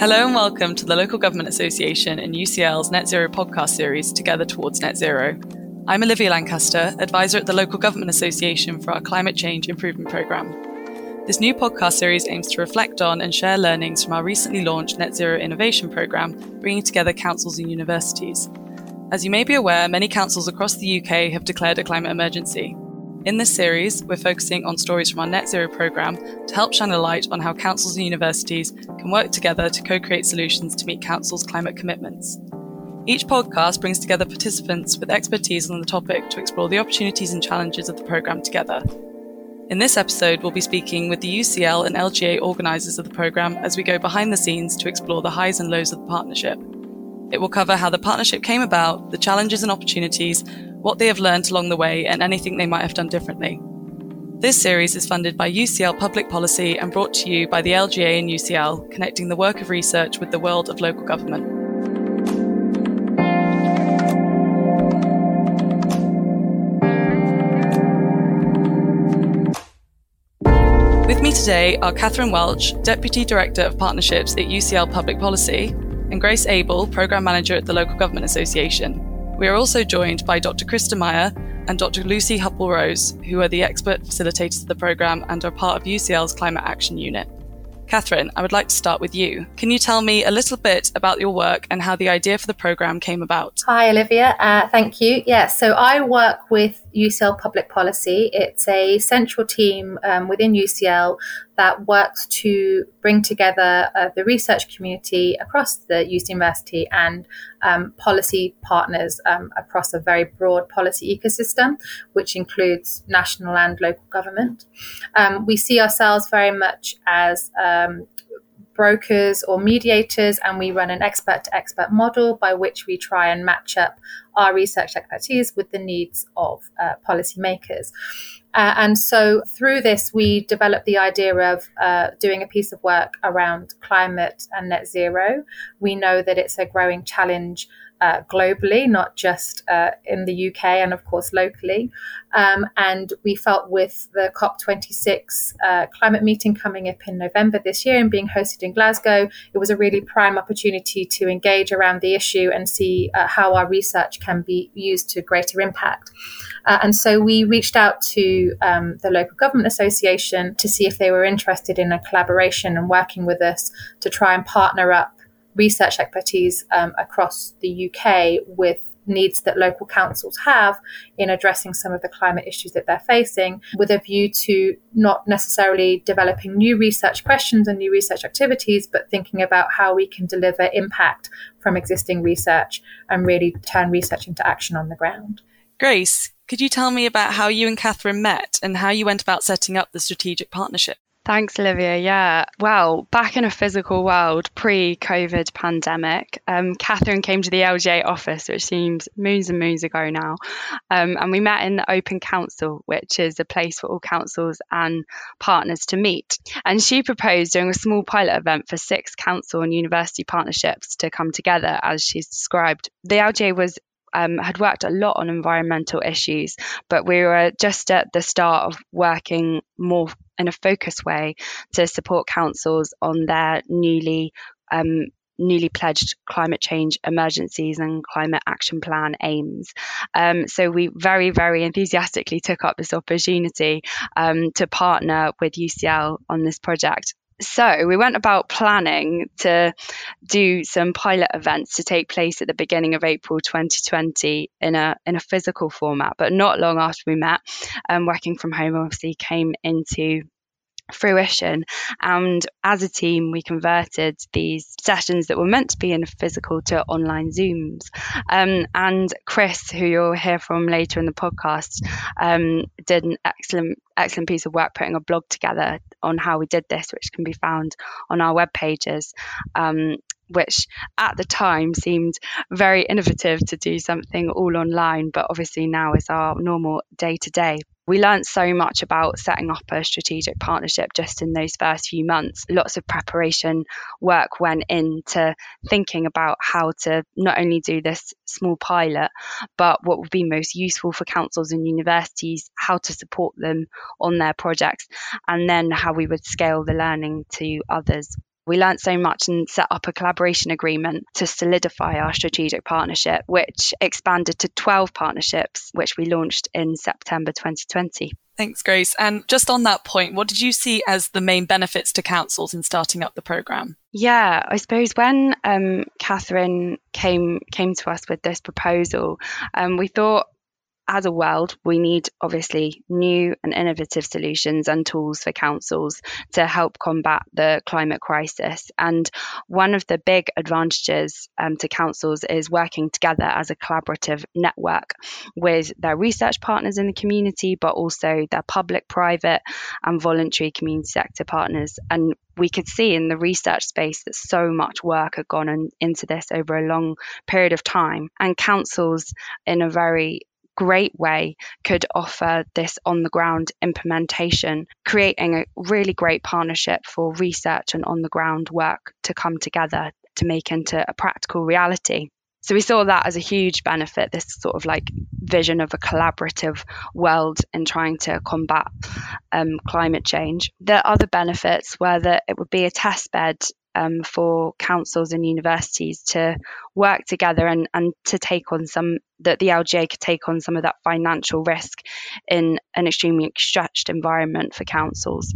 Hello and welcome to the Local Government Association and UCL's Net Zero podcast series, Together Towards Net Zero. I'm Olivia Lancaster, advisor at the Local Government Association for our Climate Change Improvement Programme. This new podcast series aims to reflect on and share learnings from our recently launched Net Zero Innovation Programme, bringing together councils and universities. As you may be aware, many councils across the UK have declared a climate emergency. In this series, we're focusing on stories from our Net Zero programme to help shine a light on how councils and universities can work together to co create solutions to meet councils' climate commitments. Each podcast brings together participants with expertise on the topic to explore the opportunities and challenges of the programme together. In this episode, we'll be speaking with the UCL and LGA organisers of the programme as we go behind the scenes to explore the highs and lows of the partnership. It will cover how the partnership came about, the challenges and opportunities, what they have learned along the way, and anything they might have done differently. This series is funded by UCL Public Policy and brought to you by the LGA and UCL, connecting the work of research with the world of local government. With me today are Catherine Welch, Deputy Director of Partnerships at UCL Public Policy, and Grace Abel, Programme Manager at the Local Government Association. We are also joined by Dr. Kris De Meyer and Dr. Lucy Hubble-Rose, who are the expert facilitators of the programme and are part of UCL's Climate Action Unit. Catherine, I would like to start with you. Can you tell me a little bit about your work and how the idea for the programme came about? Hi, Olivia. Uh, thank you. Yeah, so I work with UCL Public Policy. It's a central team um, within UCL that works to bring together uh, the research community across the UC University and um, policy partners um, across a very broad policy ecosystem, which includes national and local government. Um, we see ourselves very much as um, brokers or mediators, and we run an expert to expert model by which we try and match up our research expertise with the needs of uh, policymakers. Uh, and so through this, we developed the idea of uh, doing a piece of work around climate and net zero. We know that it's a growing challenge uh, globally, not just uh, in the UK and, of course, locally. Um, and we felt with the COP26 uh, climate meeting coming up in November this year and being hosted in Glasgow, it was a really prime opportunity to engage around the issue and see uh, how our research can be used to greater impact. Uh, and so we reached out to um, the local government association to see if they were interested in a collaboration and working with us to try and partner up research expertise um, across the UK with needs that local councils have in addressing some of the climate issues that they're facing, with a view to not necessarily developing new research questions and new research activities, but thinking about how we can deliver impact from existing research and really turn research into action on the ground. Grace, could you tell me about how you and Catherine met and how you went about setting up the strategic partnership? Thanks, Olivia. Yeah. Well, back in a physical world, pre COVID pandemic, um, Catherine came to the LGA office, which seems moons and moons ago now. Um, and we met in the Open Council, which is a place for all councils and partners to meet. And she proposed doing a small pilot event for six council and university partnerships to come together, as she's described. The LGA was um, had worked a lot on environmental issues, but we were just at the start of working more in a focused way to support councils on their newly um, newly pledged climate change emergencies and climate action plan aims. Um, so we very, very enthusiastically took up this opportunity um, to partner with UCL on this project. So we went about planning to do some pilot events to take place at the beginning of April 2020 in a in a physical format. But not long after we met, um, working from home obviously came into fruition. And as a team, we converted these sessions that were meant to be in physical to online Zooms. Um, and Chris, who you'll hear from later in the podcast, um, did an excellent excellent piece of work putting a blog together on how we did this, which can be found on our web pages. Um, which at the time seemed very innovative to do something all online, but obviously now is our normal day to day we learned so much about setting up a strategic partnership just in those first few months. Lots of preparation work went into thinking about how to not only do this small pilot, but what would be most useful for councils and universities, how to support them on their projects, and then how we would scale the learning to others we learned so much and set up a collaboration agreement to solidify our strategic partnership, which expanded to 12 partnerships, which we launched in September 2020. Thanks, Grace. And just on that point, what did you see as the main benefits to councils in starting up the programme? Yeah, I suppose when um, Catherine came came to us with this proposal, um, we thought as a world, we need obviously new and innovative solutions and tools for councils to help combat the climate crisis. And one of the big advantages um, to councils is working together as a collaborative network with their research partners in the community, but also their public, private, and voluntary community sector partners. And we could see in the research space that so much work had gone in, into this over a long period of time. And councils, in a very great way could offer this on the ground implementation, creating a really great partnership for research and on the ground work to come together to make into a practical reality. So we saw that as a huge benefit, this sort of like vision of a collaborative world in trying to combat um, climate change. The other benefits were that it would be a test bed um, for councils and universities to work together and, and to take on some that the LGA could take on some of that financial risk in an extremely stretched environment for councils.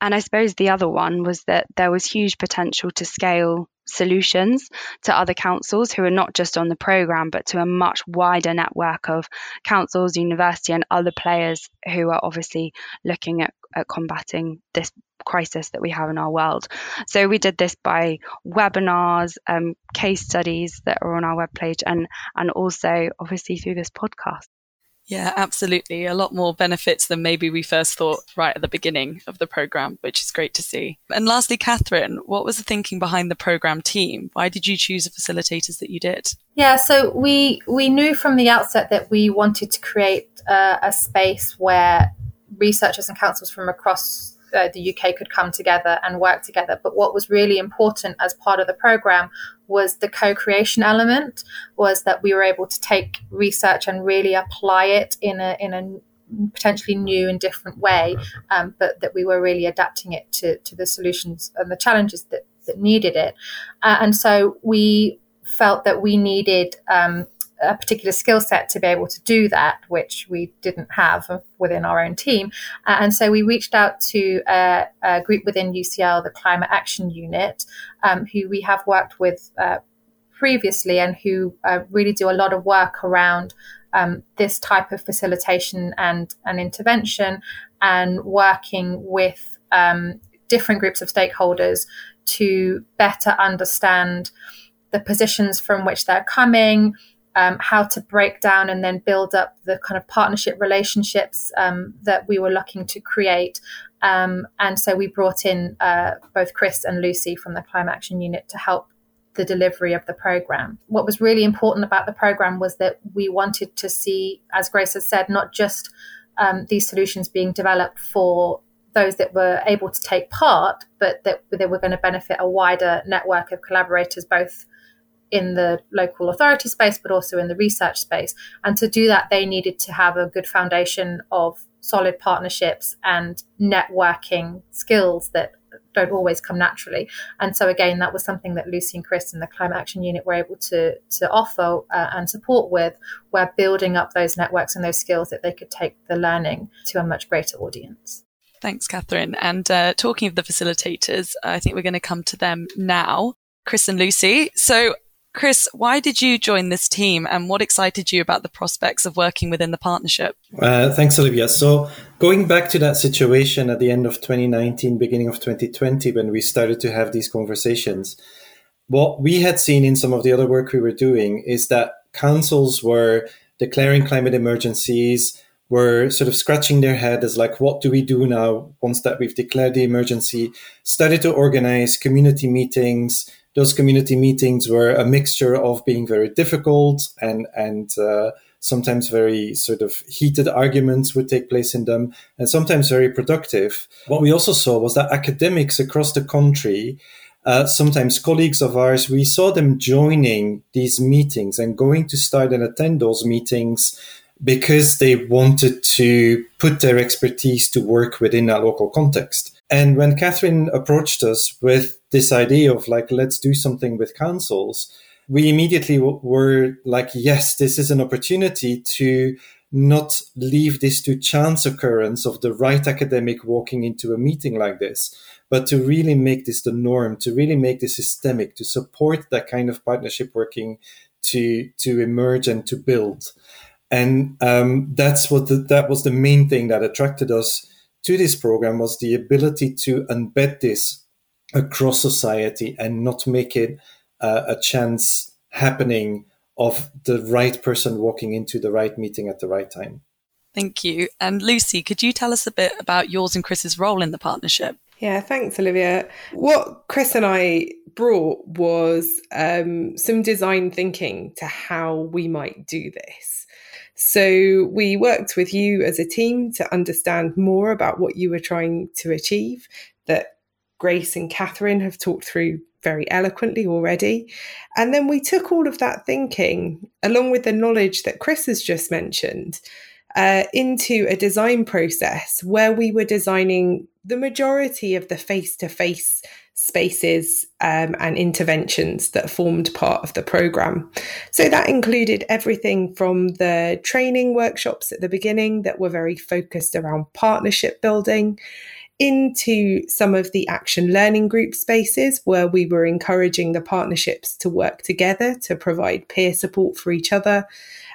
And I suppose the other one was that there was huge potential to scale solutions to other councils who are not just on the programme, but to a much wider network of councils, university, and other players who are obviously looking at, at combating this crisis that we have in our world. So we did this by webinars, um, case studies that are on our webpage, and and also obviously through this podcast. Yeah, absolutely. A lot more benefits than maybe we first thought right at the beginning of the program, which is great to see. And lastly, Catherine, what was the thinking behind the program team? Why did you choose the facilitators that you did? Yeah, so we we knew from the outset that we wanted to create uh, a space where researchers and councils from across uh, the UK could come together and work together. But what was really important as part of the program was the co-creation element was that we were able to take research and really apply it in a in a potentially new and different way, um, but that we were really adapting it to, to the solutions and the challenges that, that needed it. Uh, and so we felt that we needed um, a particular skill set to be able to do that, which we didn't have within our own team. Uh, and so we reached out to a, a, group within UCL, the Climate Action Unit, um, who we have worked with uh, previously and who uh, really do a lot of work around um, this type of facilitation and, and intervention and working with um, different groups of stakeholders to better understand the positions from which they're coming, um, how to break down and then build up the kind of partnership relationships um, that we were looking to create. Um, and so we brought in uh, both Chris and Lucy from the Climate Action Unit to help the delivery of the program. What was really important about the program was that we wanted to see, as Grace has said, not just um, these solutions being developed for those that were able to take part, but that they were going to benefit a wider network of collaborators, both in the local authority space, but also in the research space. And to do that, they needed to have a good foundation of solid partnerships and networking skills that don't always come naturally. And so again, that was something that Lucy and Chris and the Climate Action Unit were able to to offer uh, and support with, where building up those networks and those skills that they could take the learning to a much greater audience. Thanks, Catherine. And uh, talking of the facilitators, I think we're going to come to them now. Chris and Lucy. So Chris, why did you join this team and what excited you about the prospects of working within the partnership? Uh, thanks, Olivia. So, going back to that situation at the end of 2019, beginning of 2020, when we started to have these conversations, what we had seen in some of the other work we were doing is that councils were declaring climate emergencies, were sort of scratching their head as like, what do we do now once that we've declared the emergency? Started to organize community meetings, those community meetings were a mixture of being very difficult and and uh, sometimes very sort of heated arguments would take place in them and sometimes very productive. What we also saw was that academics across the country uh, sometimes colleagues of ours we saw them joining these meetings and going to start and attend those meetings because they wanted to put their expertise to work within a local context. And when Catherine approached us with this idea of like, let's do something with councils, we immediately w- were like, yes, this is an opportunity to not leave this to chance occurrence of the right academic walking into a meeting like this, but to really make this the norm, to really make this systemic, to support that kind of partnership working to to emerge and to build. And um, that's what the, that was the main thing that attracted us to this program was the ability to embed this across society and not make it uh, a chance happening of the right person walking into the right meeting at the right time. Thank you. And Lucy, could you tell us a bit about yours and Chris's role in the partnership? Yeah, thanks, Olivia. What Chris and I brought was um, some design thinking to how we might do this. So we worked with you as a team to understand more about what you were trying to achieve, that Grace and Catherine have talked through very eloquently already. And then we took all of that thinking, along with the knowledge that Chris has just mentioned, uh, into a design process where we were designing the majority of the face to face spaces um, and interventions that formed part of the program. So that included everything from the training workshops at the beginning that were very focused around partnership building into some of the action learning group spaces where we were encouraging the partnerships to work together to provide peer support for each other.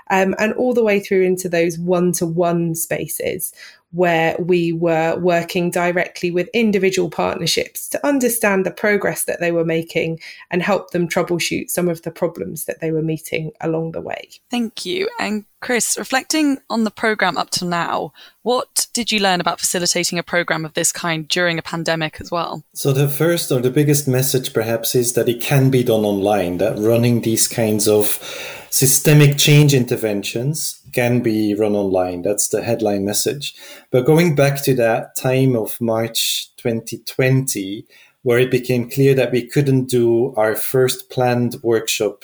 Um, and all the way through into those one to one spaces where we were working directly with individual partnerships to understand the progress that they were making and help them troubleshoot some of the problems that they were meeting along the way. Thank you. And Chris, reflecting on the program up to now, what did you learn about facilitating a program of this kind during a pandemic as well? So, the first or the biggest message perhaps is that it can be done online, that running these kinds of systemic change interventions can be run online. That's the headline message. But going back to that time of March 2020, where it became clear that we couldn't do our first planned workshop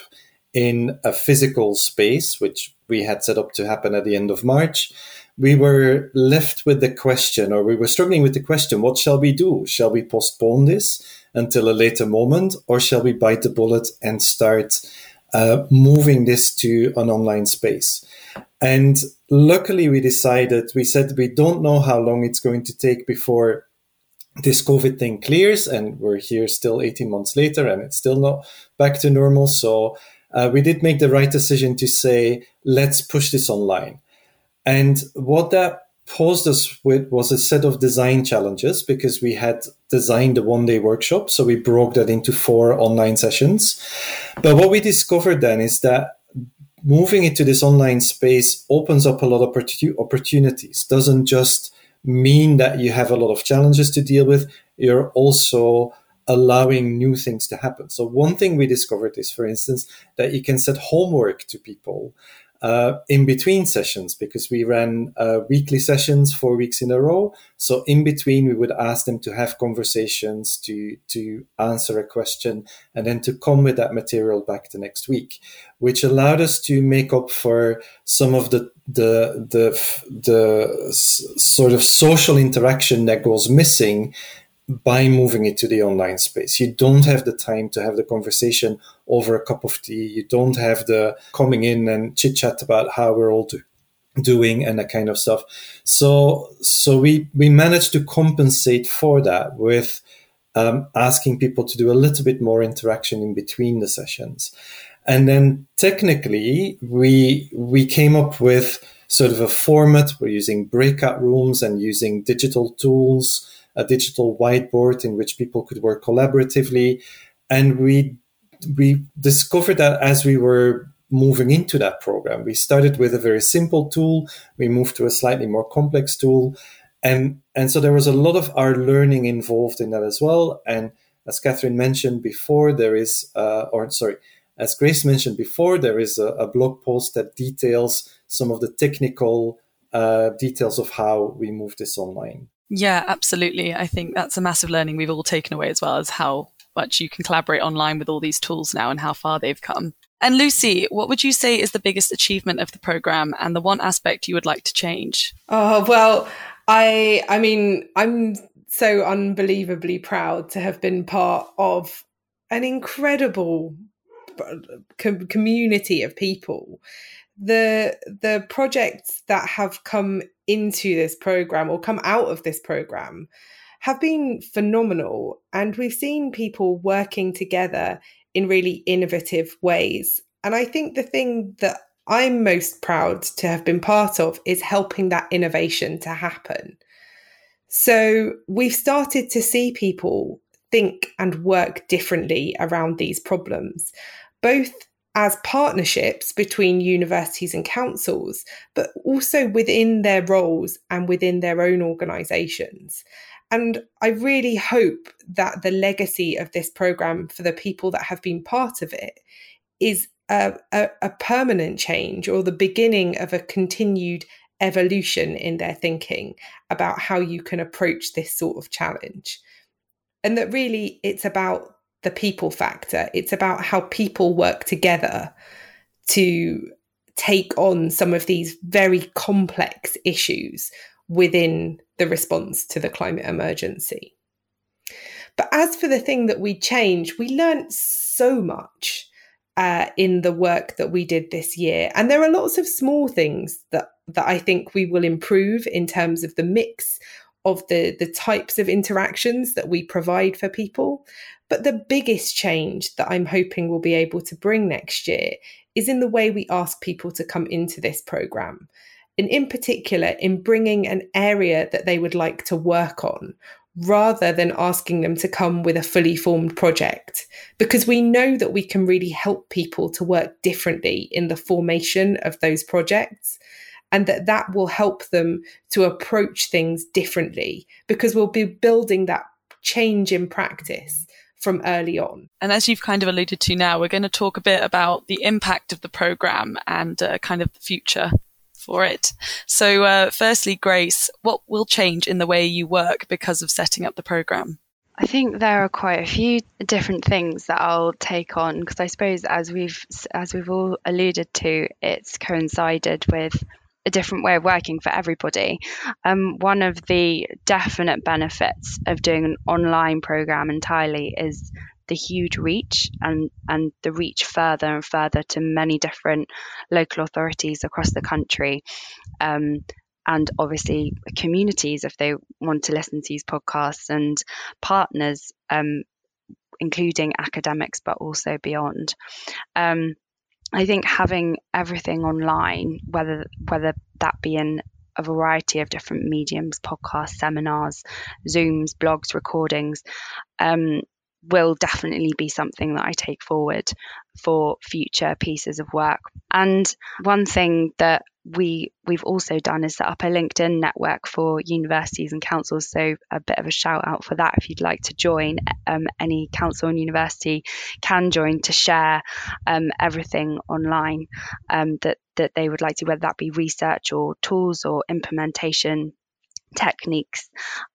in a physical space, which we had set up to happen at the end of March, we were left with the question, or we were struggling with the question, what shall we do? Shall we postpone this until a later moment, or shall we bite the bullet and start uh, moving this to an online space. And luckily, we decided, we said we don't know how long it's going to take before this COVID thing clears. And we're here still 18 months later and it's still not back to normal. So uh, we did make the right decision to say, let's push this online. And what that posed us with was a set of design challenges because we had designed a one day workshop. So we broke that into four online sessions. But what we discovered then is that moving into this online space opens up a lot of opportunities, doesn't just mean that you have a lot of challenges to deal with. You're also allowing new things to happen. So one thing we discovered is, for instance, that you can set homework to people uh, in between sessions because we ran uh, weekly sessions four weeks in a row. So in between, we would ask them to have conversations, to to answer a question, and then to come with that material back the next week, which allowed us to make up for some of the the the the sort of social interaction that goes missing by moving it to the online space. You don't have the time to have the conversation over a cup of tea. You don't have the coming in and chit chat about how we're all do, doing and that kind of stuff. So, so we, we managed to compensate for that with um, asking people to do a little bit more interaction in between the sessions. And then technically we, we came up with sort of a format. We're using breakout rooms and using digital tools a digital whiteboard in which people could work collaboratively. And we we discovered that as we were moving into that program, we started with a very simple tool. We moved to a slightly more complex tool, and and so there was a lot of our learning involved in that as well. And as Catherine mentioned before, there is, uh, or sorry, as Grace mentioned before, there is a, a blog post that details some of the technical uh, details of how we move this online. Yeah, absolutely. I think that's a massive learning we've all taken away as well as how much you can collaborate online with all these tools now and how far they've come. And Lucy, what would you say is the biggest achievement of the program and the one aspect you would like to change? Oh, well, I I mean, I'm so unbelievably proud to have been part of an incredible uh, com- community of people. The the projects that have come into this program or come out of this program have been phenomenal and we've seen people working together in really innovative ways. And I think the thing that I'm most proud to have been part of is helping that innovation to happen. So we've started to see people think and work differently around these problems, both as partnerships between universities and councils, but also within their roles and within their own organisations. And I really hope that the legacy of this programme for the people that have been part of it is a, a, a permanent change or the beginning of a continued evolution in their thinking about how you can approach this sort of challenge. And that really it's about the people factor, it's about how people work together to take on some of these very complex issues within the response to the climate emergency. But as for the thing that we change, we learned so much uh, in the work that we did this year. And there are lots of small things that, that I think we will improve in terms of the mix of the, the types of interactions that we provide for people. But the biggest change that I'm hoping we'll be able to bring next year is in the way we ask people to come into this program. And in particular, in bringing an area that they would like to work on rather than asking them to come with a fully formed project because we know that we can really help people to work differently in the formation of those projects and that that will help them to approach things differently because we'll be building that change in practice from early on. And as you've kind of alluded to now, we're going to talk a bit about the impact of the program and uh, kind of the future for it. So, uh, firstly, Grace, what will change in the way you work because of setting up the program? I think there are quite a few different things that I'll take on because I suppose as we've as we've all alluded to, it's coincided with a different way of working for everybody. Um, one of the definite benefits of doing an online program entirely is the huge reach and, and the reach further and further to many different local authorities across the country. Um, and obviously communities if they want to listen to these podcasts and partners, um, including academics, but also beyond. Um, I think having everything online, whether whether that be in a variety of different mediums, podcasts, seminars, Zooms, blogs, recordings, um, will definitely be something that I take forward for future pieces of work. And one thing that we we've also done is set up a LinkedIn network for universities and councils. So a bit of a shout out for that. If you'd like to join, um, any council and university can join to share um, everything online um, that that they would like to, whether that be research or tools or implementation techniques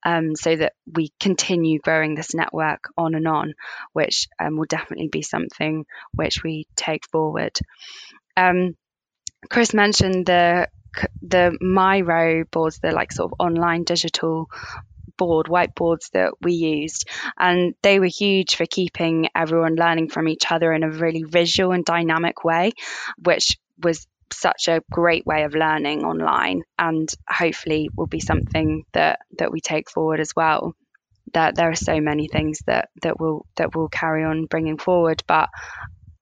um, so that we continue growing this network on and on, which um, will definitely be something which we take forward. Um, Chris mentioned the the Miro boards, the like sort of online digital board whiteboards that we used and they were huge for keeping everyone learning from each other in a really visual and dynamic way which was such a great way of learning online and hopefully will be something that that we take forward as well that there are so many things that that will that will carry on bringing forward but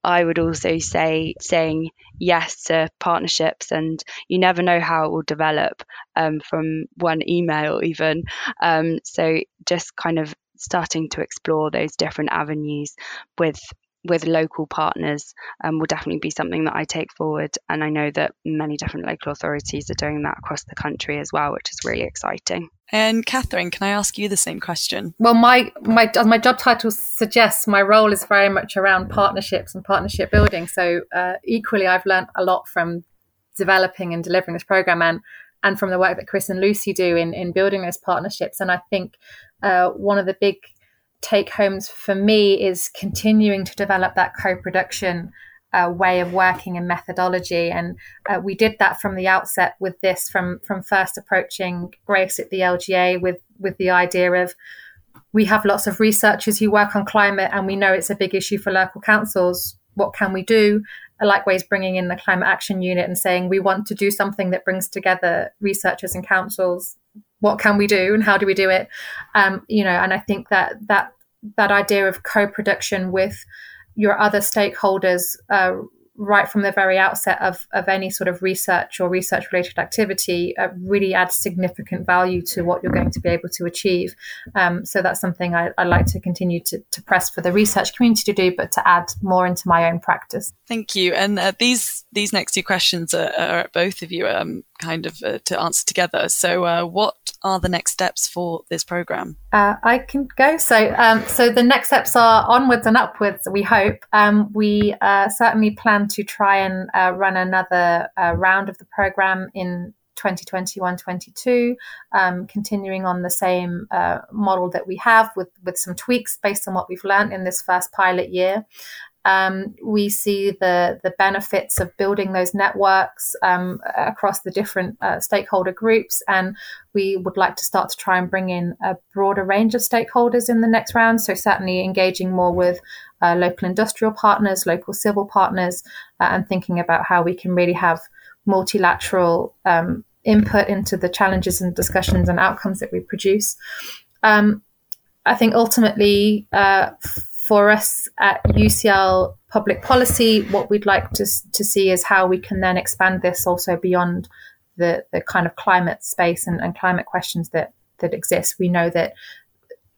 I would also say saying yes to partnerships, and you never know how it will develop um, from one email, even. Um, so, just kind of starting to explore those different avenues with with local partners um, will definitely be something that I take forward. And I know that many different local authorities are doing that across the country as well, which is really exciting. And Catherine, can I ask you the same question? Well, my my my job title suggests my role is very much around partnerships and partnership building. So uh, equally, I've learned a lot from developing and delivering this program and and from the work that Chris and Lucy do in in building those partnerships. And I think uh, one of the big take homes for me is continuing to develop that co production uh, way of working and methodology. And uh, we did that from the outset with this, from from first approaching Grace at the LGA with with the idea of we have lots of researchers who work on climate, and we know it's a big issue for local councils. What can we do? Likewise, bringing in the climate action unit and saying we want to do something that brings together researchers and councils. What can we do, and how do we do it? Um, you know, and I think that that that idea of co-production with your other stakeholders uh, right from the very outset of, of any sort of research or research related activity uh, really adds significant value to what you're going to be able to achieve. Um, so that's something I, I like to continue to, to, press for the research community to do, but to add more into my own practice. Thank you. And uh, these these next two questions are, are both of you um, kind of uh, to answer together. So, uh, what are the next steps for this program? Uh, I can go. So, um, so the next steps are onwards and upwards. We hope. Um, we uh, certainly plan to try and uh, run another uh, round of the program in 2021-22, um, continuing on the same uh, model that we have with with some tweaks based on what we've learned in this first pilot year. Um, we see the the benefits of building those networks um, across the different uh, stakeholder groups, and we would like to start to try and bring in a broader range of stakeholders in the next round. So certainly engaging more with uh, local industrial partners, local civil partners, uh, and thinking about how we can really have multilateral um, input into the challenges and discussions and outcomes that we produce. Um, I think ultimately uh, for us at UCL Public Policy, what we'd like to, to see is how we can then expand this also beyond the, the kind of climate space and, and climate questions that, that exist. We know that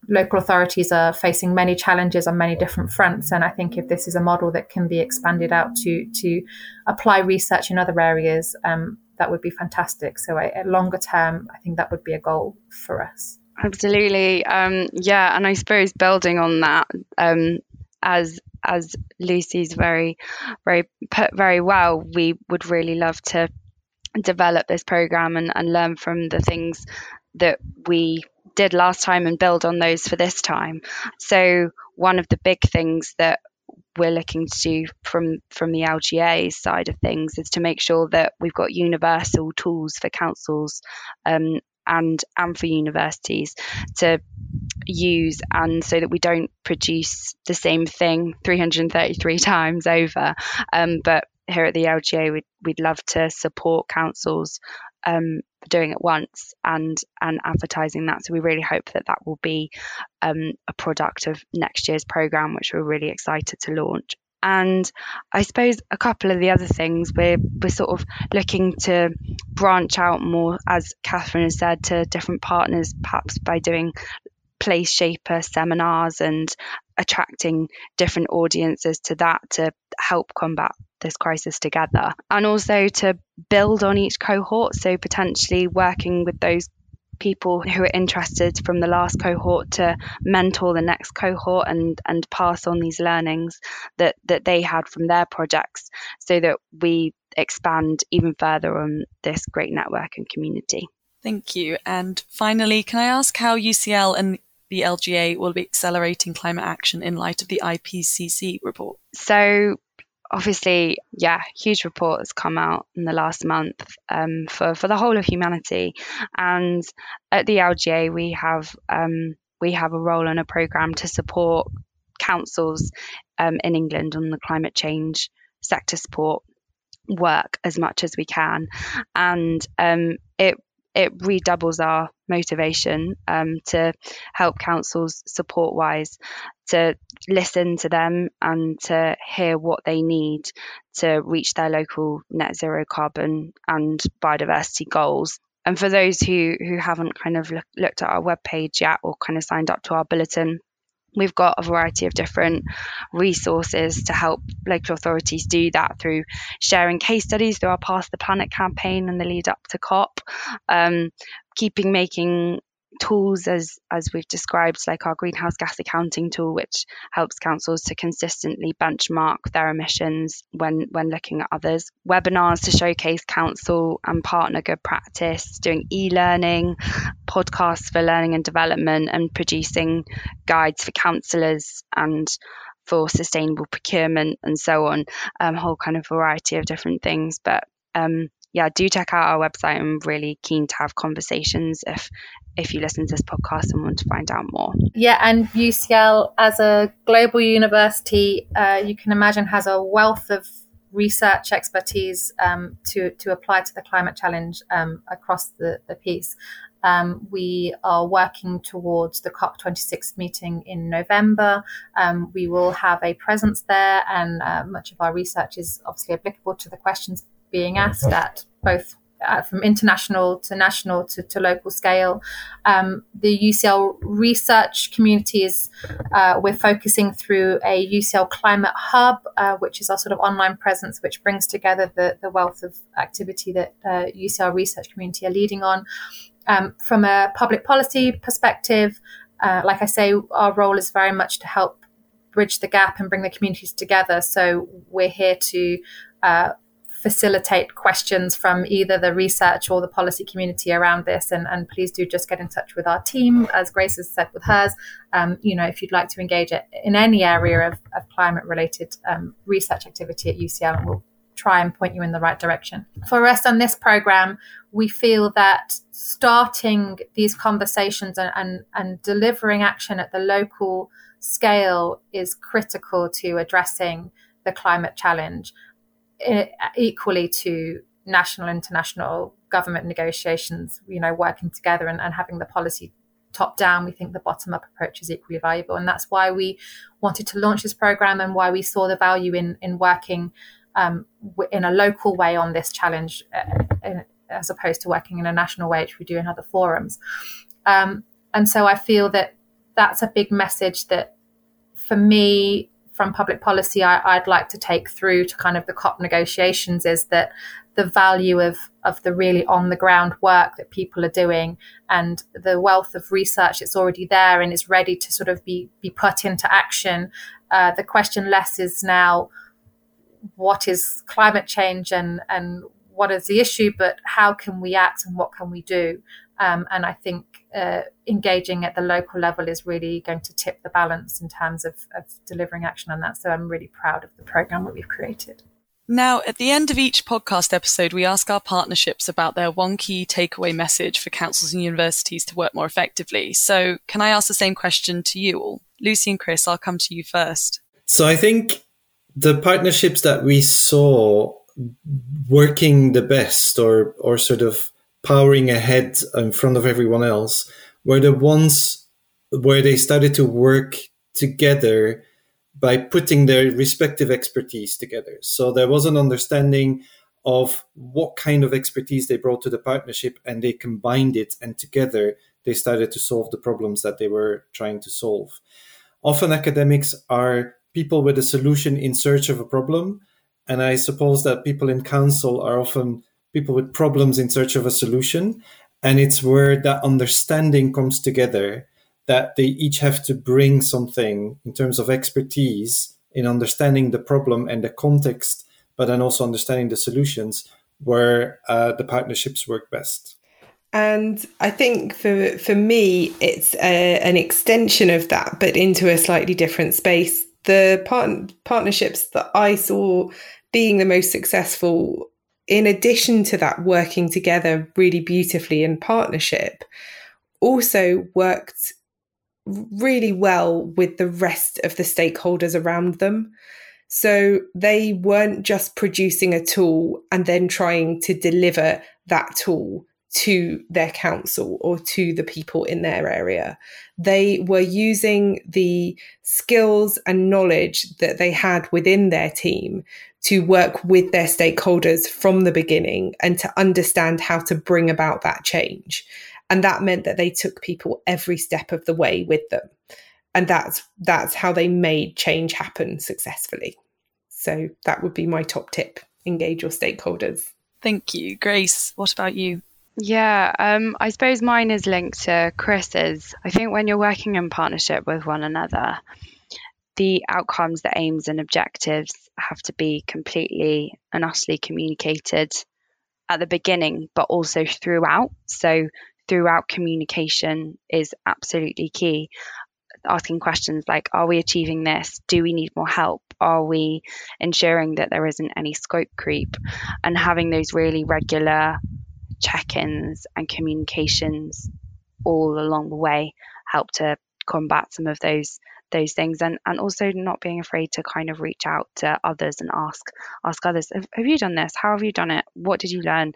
local authorities are facing many challenges on many different fronts. And I think if this is a model that can be expanded out to, to apply research in other areas, um, that would be fantastic. So, a, a longer term, I think that would be a goal for us. Absolutely. Um, yeah, and I suppose building on that, um, as as Lucy's very, very put very well, we would really love to develop this program and, and learn from the things that we did last time and build on those for this time. So one of the big things that we're looking to do from from the LGA side of things is to make sure that we've got universal tools for councils um, and and for universities to use and so that we don't produce the same thing 333 times over. Um, but here at the LGA we'd, we'd love to support councils um, doing it once and and advertising that. So we really hope that that will be um, a product of next year's program which we're really excited to launch and I suppose a couple of the other things we're we're sort of looking to branch out more, as Catherine has said, to different partners, perhaps by doing place shaper seminars and attracting different audiences to that to help combat this crisis together. And also to build on each cohort so potentially working with those people who are interested from the last cohort to mentor the next cohort and and pass on these learnings that that they had from their projects so that we expand even further on this great network and community. Thank you. And finally, can I ask how UCL and the LGA will be accelerating climate action in light of the IPCC report? So, obviously, yeah, huge report has come out in the last month um, for for the whole of humanity, and at the LGA we have um, we have a role and a program to support councils um, in England on the climate change sector support work as much as we can, and um, it it redoubles our motivation um, to help councils support wise to listen to them and to hear what they need to reach their local net zero carbon and biodiversity goals. And for those who, who haven't kind of look, looked at our webpage yet or kind of signed up to our bulletin, We've got a variety of different resources to help local authorities do that through sharing case studies through our Pass the Planet campaign and the lead up to COP, um, keeping making tools as as we've described like our greenhouse gas accounting tool which helps councils to consistently benchmark their emissions when when looking at others webinars to showcase council and partner good practice doing e-learning podcasts for learning and development and producing guides for councillors and for sustainable procurement and so on, um, whole kind of variety of different things. But um, yeah, do check out our website. I'm really keen to have conversations if if you listen to this podcast and want to find out more. Yeah, and UCL as a global university, uh, you can imagine has a wealth of research expertise um, to to apply to the climate challenge um, across the, the piece. Um, we are working towards the COP26 meeting in November. Um, we will have a presence there, and uh, much of our research is obviously applicable to the questions being asked at both uh, from international to national to, to local scale. Um, the UCL research community is, uh, we're focusing through a UCL Climate Hub, uh, which is our sort of online presence, which brings together the, the wealth of activity that UCL research community are leading on. Um, from a public policy perspective, uh, like I say, our role is very much to help bridge the gap and bring the communities together. So we're here to uh, facilitate questions from either the research or the policy community around this. And, and please do just get in touch with our team, as Grace has said with hers. Um, you know, if you'd like to engage in any area of, of climate related um, research activity at UCL, we'll try and point you in the right direction. For us on this program, we feel that starting these conversations and, and, and delivering action at the local scale is critical to addressing the climate challenge equally to national, international government negotiations, you know, working together and, and having the policy top down, we think the bottom up approach is equally valuable. And that's why we wanted to launch this program and why we saw the value in, in working um, in a local way on this challenge uh, in, as opposed to working in a national way, which we do in other forums. Um, and so I feel that that's a big message that for me, from public policy I, would like to take through to kind of the COP negotiations is that the value of of the really on the ground work that people are doing and the wealth of research that's already there and is ready to sort of be be put into action. Uh, the question less is now what is climate change and and what is the issue, but how can we act and what can we do? Um, and I think uh, engaging at the local level is really going to tip the balance in terms of, of delivering action on that. So I'm really proud of the program that we've created. Now, at the end of each podcast episode, we ask our partnerships about their one key takeaway message for councils and universities to work more effectively. So, can I ask the same question to you all? Lucy and Chris, I'll come to you first. So, I think the partnerships that we saw working the best or, or sort of powering ahead in front of everyone else were the ones where they started to work together by putting their respective expertise together. So there was an understanding of what kind of expertise they brought to the partnership and they combined it and together they started to solve the problems that they were trying to solve. Often academics are people with a solution in search of a problem. And I suppose that people in council are often people with problems in search of a solution. And it's where that understanding comes together that they each have to bring something in terms of expertise in understanding the problem and the context, but then also understanding the solutions where uh, the partnerships work best. And I think for for me, it's a, an extension of that, but into a slightly different space. The part- partnerships that I saw being the most successful in addition to that working together really beautifully in partnership, also worked really well with the rest of the stakeholders around them. So they weren't just producing a tool and then trying to deliver that tool to their council or to the people in their area. They were using the skills and knowledge that they had within their team to work with their stakeholders from the beginning and to understand how to bring about that change. And that meant that they took people every step of the way with them. And that's that's how they made change happen successfully. So that would be my top tip. Engage your stakeholders. Thank you. Grace, what about you? Yeah, um, I suppose mine is linked to Chris's. I think when you're working in partnership with one another, the outcomes, the aims, and objectives have to be completely and utterly communicated at the beginning, but also throughout. So, throughout communication is absolutely key. asking questions like are we achieving this do we need more help are we ensuring that there isn't any scope creep and having those really regular check-ins and communications all along the way help to combat some of those those things and and also not being afraid to kind of reach out to others and ask ask others have, have you done this? How have you done it? What did you learn?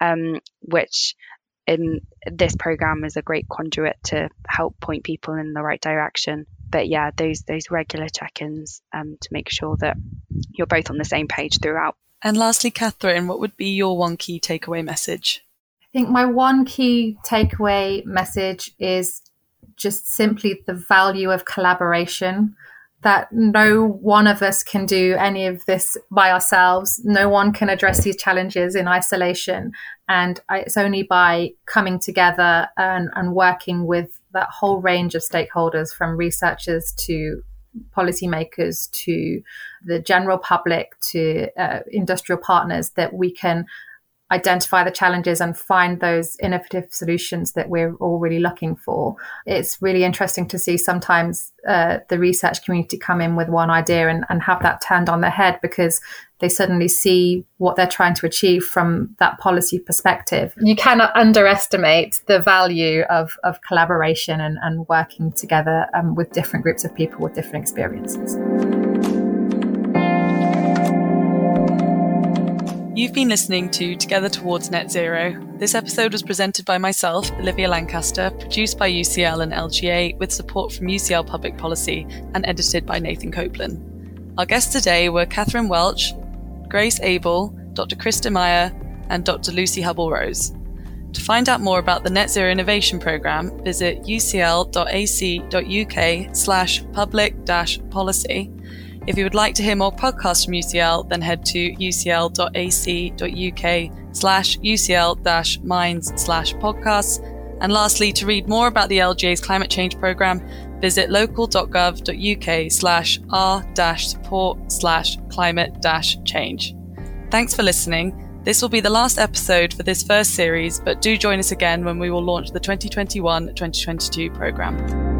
Um, which in this program is a great conduit to help point people in the right direction. But yeah those those regular check-ins um, to make sure that you're both on the same page throughout. And lastly catherine what would be your one key takeaway message? I think my one key takeaway message is just simply the value of collaboration that no one of us can do any of this by ourselves. No one can address these challenges in isolation. And it's only by coming together and, and working with that whole range of stakeholders from researchers to policymakers to the general public to uh, industrial partners that we can identify the challenges and find those innovative solutions that we're all really looking for. It's really interesting to see sometimes uh, the research community come in with one idea and, and have that turned on their head because they suddenly see what they're trying to achieve from that policy perspective. You cannot underestimate the value of, of collaboration and, and working together um, with different groups of people with different experiences. You've been listening to Together Towards Net Zero. This episode was presented by myself, Olivia Lancaster, produced by UCL and LGA, with support from UCL Public Policy, and edited by Nathan Copeland. Our guests today were Catherine Welch, Grace Abel, Dr. Kris De Meyer, and Dr. Lucy Hubble-Rose. To find out more about the Net Zero Innovation Programme, visit ucl.ac.uk slash public policy if you would like to hear more podcasts from UCL, then head to ucl.ac.uk slash UCL minds slash podcasts. And lastly, to read more about the LGA's climate change programme, visit local.gov.uk slash r support slash climate change. Thanks for listening. This will be the last episode for this first series, but do join us again when we will launch the 2021 2022 programme.